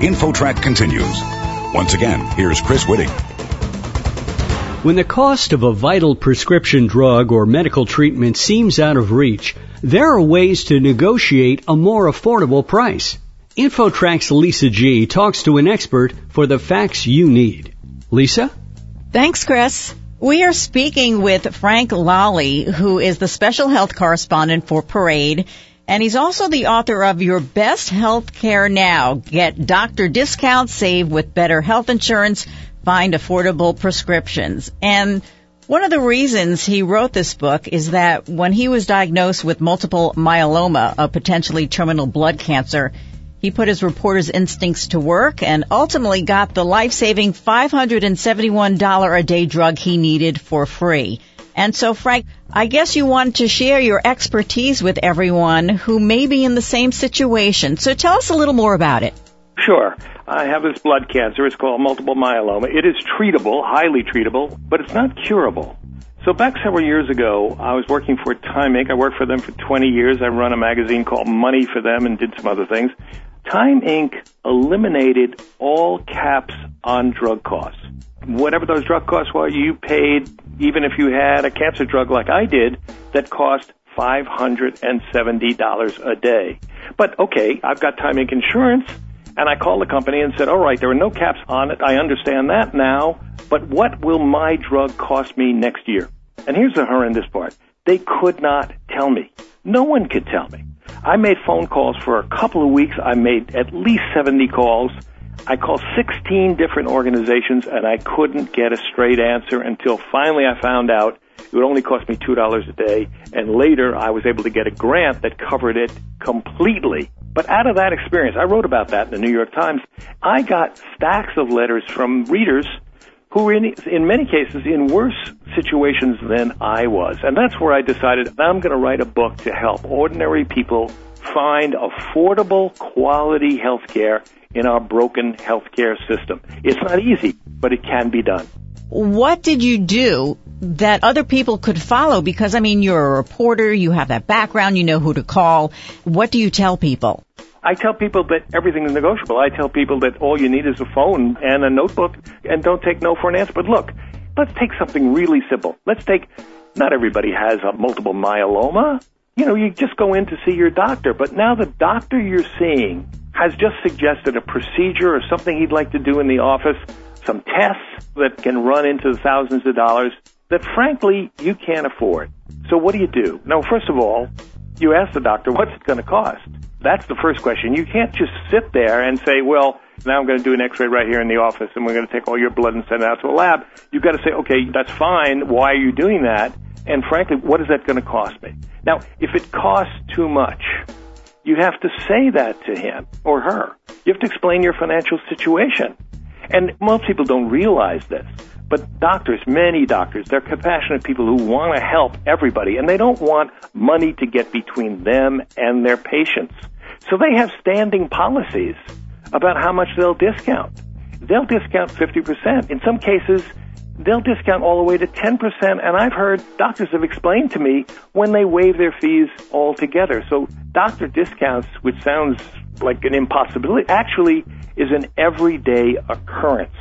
InfoTrack continues. Once again, here's Chris Whitting. When the cost of a vital prescription drug or medical treatment seems out of reach, there are ways to negotiate a more affordable price. InfoTrack's Lisa G talks to an expert for the facts you need. Lisa? Thanks, Chris. We are speaking with Frank Lalli, who is the special health correspondent for Parade, and he's also the author of Your Best Health Care Now. Get doctor discounts, save with better health insurance, find affordable prescriptions. And one of the reasons he wrote this book is that when he was diagnosed with multiple myeloma, a potentially terminal blood cancer, he put his reporter's instincts to work and ultimately got the life-saving $571 a day drug he needed for free. And so, Frank, I guess you want to share your expertise with everyone who may be in the same situation. So tell us a little more about it. Sure. I have this blood cancer. It's called multiple myeloma. It is treatable, highly treatable, but it's not curable. So back several years ago, I was working for Time Inc. I worked for them for 20 years. I run a magazine called Money for them and did some other things. Time Inc. eliminated all caps on drug costs. Whatever those drug costs were, you paid even if you had a cancer drug like I did that cost $570 a day. But okay, I've got Time Inc. insurance and I called the company and said, all right, there are no caps on it. I understand that now, but what will my drug cost me next year? And here's the horrendous part. They could not tell me. No one could tell me. I made phone calls for a couple of weeks. I made at least 70 calls. I called 16 different organizations and I couldn't get a straight answer until finally I found out it would only cost me $2 a day. And later I was able to get a grant that covered it completely. But out of that experience, I wrote about that in the New York Times. I got stacks of letters from readers who were in, in many cases in worse situations than I was. And that's where I decided I'm going to write a book to help ordinary people find affordable quality health care in our broken healthcare system. It's not easy, but it can be done. What did you do that other people could follow? Because I mean, you're a reporter, you have that background, you know who to call. What do you tell people? I tell people that everything is negotiable. I tell people that all you need is a phone and a notebook and don't take no for an answer. But look, let's take something really simple. Let's take, not everybody has a multiple myeloma. You know, you just go in to see your doctor, but now the doctor you're seeing has just suggested a procedure or something he'd like to do in the office, some tests that can run into thousands of dollars that frankly you can't afford. So what do you do? Now, first of all, you ask the doctor, what's it going to cost? That's the first question. You can't just sit there and say, well, now I'm going to do an x-ray right here in the office and we're going to take all your blood and send it out to a lab. You've got to say, okay, that's fine. Why are you doing that? And frankly, what is that going to cost me? Now, if it costs too much, you have to say that to him or her. You have to explain your financial situation. And most people don't realize this. But doctors, many doctors, they're compassionate people who want to help everybody and they don't want money to get between them and their patients. So they have standing policies about how much they'll discount. They'll discount 50%. In some cases, they'll discount all the way to 10%. And I've heard doctors have explained to me when they waive their fees altogether. So doctor discounts, which sounds like an impossibility, actually is an everyday occurrence.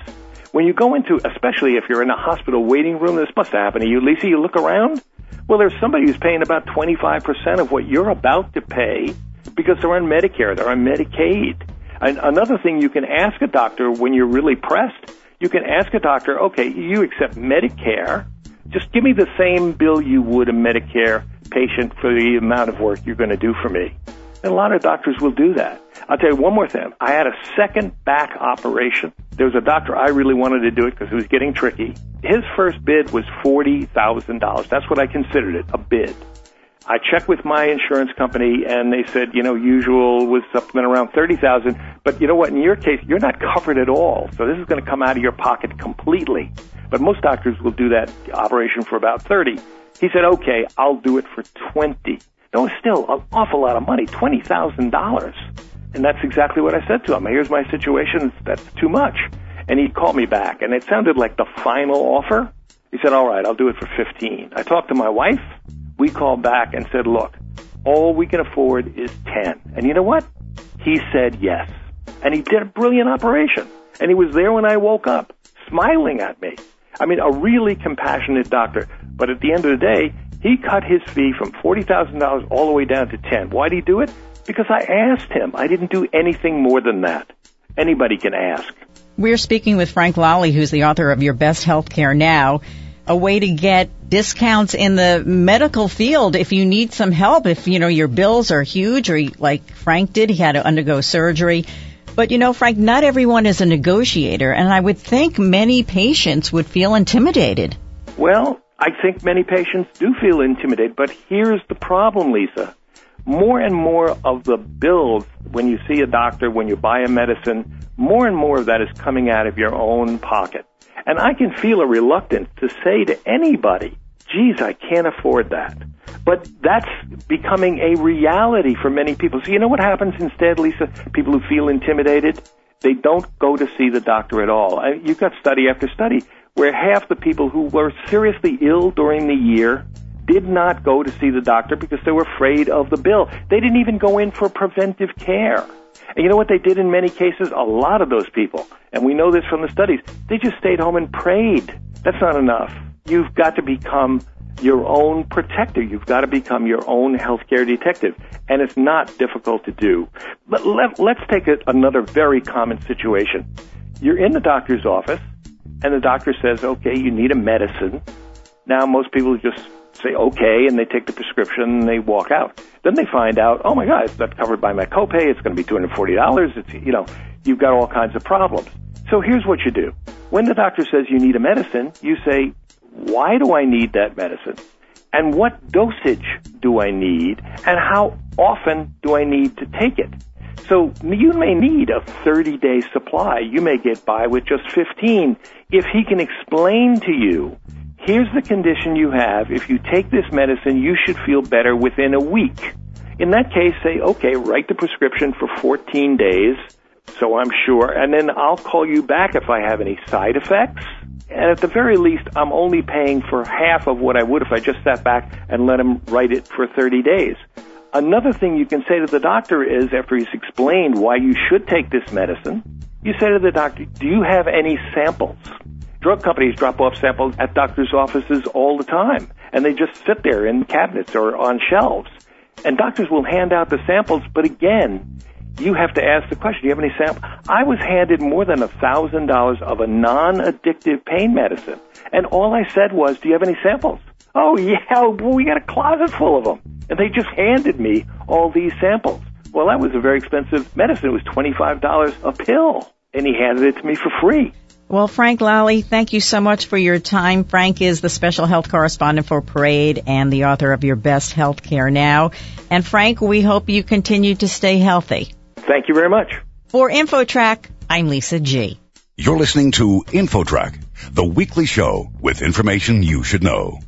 When you go into, especially if you're in a hospital waiting room, this must happen to you, Lisa, you look around, well, there's somebody who's paying about 25% of what you're about to pay because they're on Medicare, they're on Medicaid. And another thing you can ask a doctor when you're really pressed, you can ask a doctor, okay, you accept Medicare, just give me the same bill you would a Medicare patient for the amount of work you're going to do for me. And a lot of doctors will do that. I'll tell you one more thing. I had a second back operation. There was a doctor I really wanted to do it because it was getting tricky. His first bid was $40,000. That's what I considered it, a bid. I checked with my insurance company and they said, you know, usual was something around 30,000, but you know what, in your case, you're not covered at all. So this is going to come out of your pocket completely. But most doctors will do that operation for about 30. He said, okay, I'll do it for 20. No, it's still an awful lot of money, $20,000. And that's exactly what I said to him. Here's my situation. That's too much. And he called me back and it sounded like the final offer. He said, all right, I'll do it for 15. I talked to my wife. We called back and said, look, all we can afford is 10. And you know what? He said yes. and he did a brilliant operation. And he was there when I woke up, smiling at me. I mean, a really compassionate doctor. But at the end of the day, he cut his fee from $40,000 all the way down to 10. Why did he do it? Because I asked him. I didn't do anything more than that. Anybody can ask. We're speaking with Frank Lalli, who's the author of Your Best Healthcare Now, a way to get discounts in the medical field if you need some help, if, you know, your bills are huge or like Frank did, he had to undergo surgery. But you know, Frank, not everyone is a negotiator, and I would think many patients would feel intimidated. Well, I think many patients do feel intimidated, but here's the problem, Lisa. More and more of the bills, when you see a doctor, when you buy a medicine, more and more of that is coming out of your own pocket. And I can feel a reluctance to say to anybody, geez, I can't afford that. But that's becoming a reality for many people. So you know what happens instead, Lisa? People who feel intimidated, they don't go to see the doctor at all. You've got study after study where half the people who were seriously ill during the year did not go to see the doctor because they were afraid of the bill. They didn't even go in for preventive care. And you know what they did in many cases? A lot of those people, and we know this from the studies, they just stayed home and prayed. That's not enough. You've got to become your own protector. You've got to become your own healthcare detective. And it's not difficult to do. But let, us take a, another very common situation. You're in the doctor's office, and the doctor says, okay, you need a medicine. Now, most people just say okay, and they take the prescription and they walk out. Then they find out, oh my God, it's not covered by my copay. It's going to be two hundred forty dollars. It's you know, you've got all kinds of problems. So here's what you do: when the doctor says you need a medicine, you say, why do I need that medicine? And what dosage do I need? And how often do I need to take it? So you may need a 30 day supply. You may get by with just 15. If he can explain to you, here's the condition you have. If you take this medicine, you should feel better within a week. In that case, say, okay, write the prescription for 14 days, so I'm sure, and then I'll call you back if I have any side effects and at the very least, I'm only paying for half of what I would if I just sat back and let him write it for 30 days. Another thing you can say to the doctor is, after he's explained why you should take this medicine, you say to the doctor, do you have any samples? Drug companies drop off samples at doctors' offices all the time, and they just sit there in cabinets or on shelves. And doctors will hand out the samples, but again, you have to ask the question, do you have any sample? I was handed more than a thousand dollars of a non-addictive pain medicine. And all I said was, do you have any samples? Oh yeah, we got a closet full of them. And they just handed me all these samples. Well, that was a very expensive medicine. It was $25 a pill. And he handed it to me for free. Well, Frank Lalli, thank you so much for your time. Frank is the special health correspondent for Parade and the author of Your Best Health Care Now. And Frank, we hope you continue to stay healthy. Thank you very much. For InfoTrack, I'm Lisa G. You're listening to InfoTrack, the weekly show with information you should know.